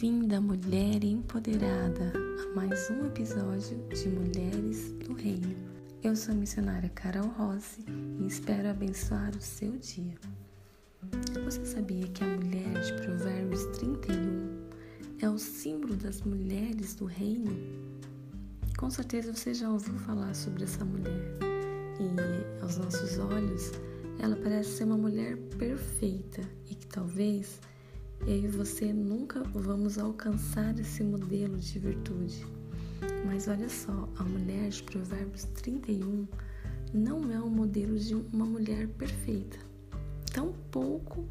empoderada a mais um episódio de Mulheres do Reino. Eu sou a missionária Carol Rossi e espero abençoar o seu dia. Você sabia que a mulher de Provérbios 31 é o símbolo das mulheres do reino? Com certeza você já ouviu falar sobre essa mulher e, aos nossos olhos, ela parece ser uma mulher perfeita e que talvez eu e você nunca vamos alcançar esse modelo de virtude. Mas olha só, a mulher de Provérbios 31 não é um modelo de uma mulher perfeita. Tampouco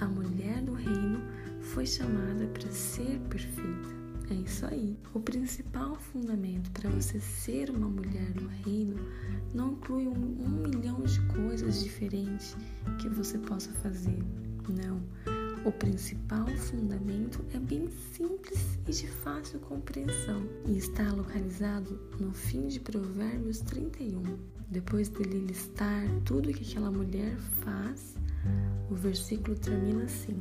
a mulher do reino foi chamada para ser perfeita. É isso aí. O principal fundamento para você ser uma mulher do reino não inclui um, um milhão de coisas diferentes que você possa fazer. Não o principal fundamento é bem simples e de fácil compreensão e está localizado no fim de Provérbios 31. Depois dele listar tudo que aquela mulher faz, o versículo termina assim: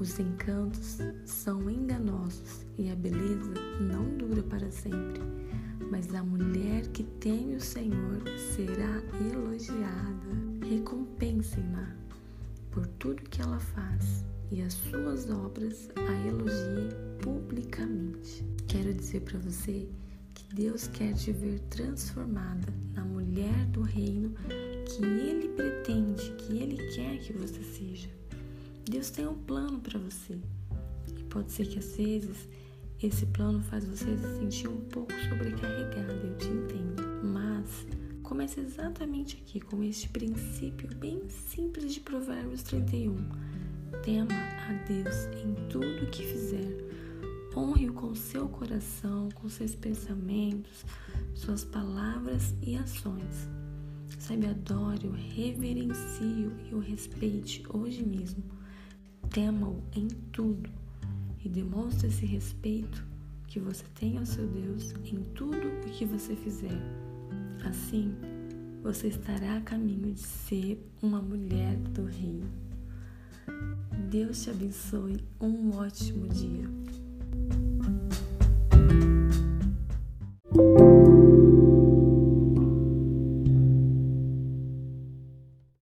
Os encantos são enganosos e a beleza não dura para sempre, mas a mulher que teme o Senhor será tudo que ela faz e as suas obras a elogie publicamente. Quero dizer para você que Deus quer te ver transformada na mulher do reino que Ele pretende, que Ele quer que você seja. Deus tem um plano para você e pode ser que às vezes esse plano faz você se sentir um pouco sobrecarregada, eu te entendo, mas Comece exatamente aqui com este princípio bem simples de Provérbios 31. Tema a Deus em tudo que fizer. Honre-o com seu coração, com seus pensamentos, suas palavras e ações. Sabe, adore-o, reverencie-o e o respeite hoje mesmo. Tema-o em tudo e demonstre esse respeito que você tem ao seu Deus em tudo o que você fizer. Assim, você estará a caminho de ser uma mulher do reino. Deus te abençoe. Um ótimo dia.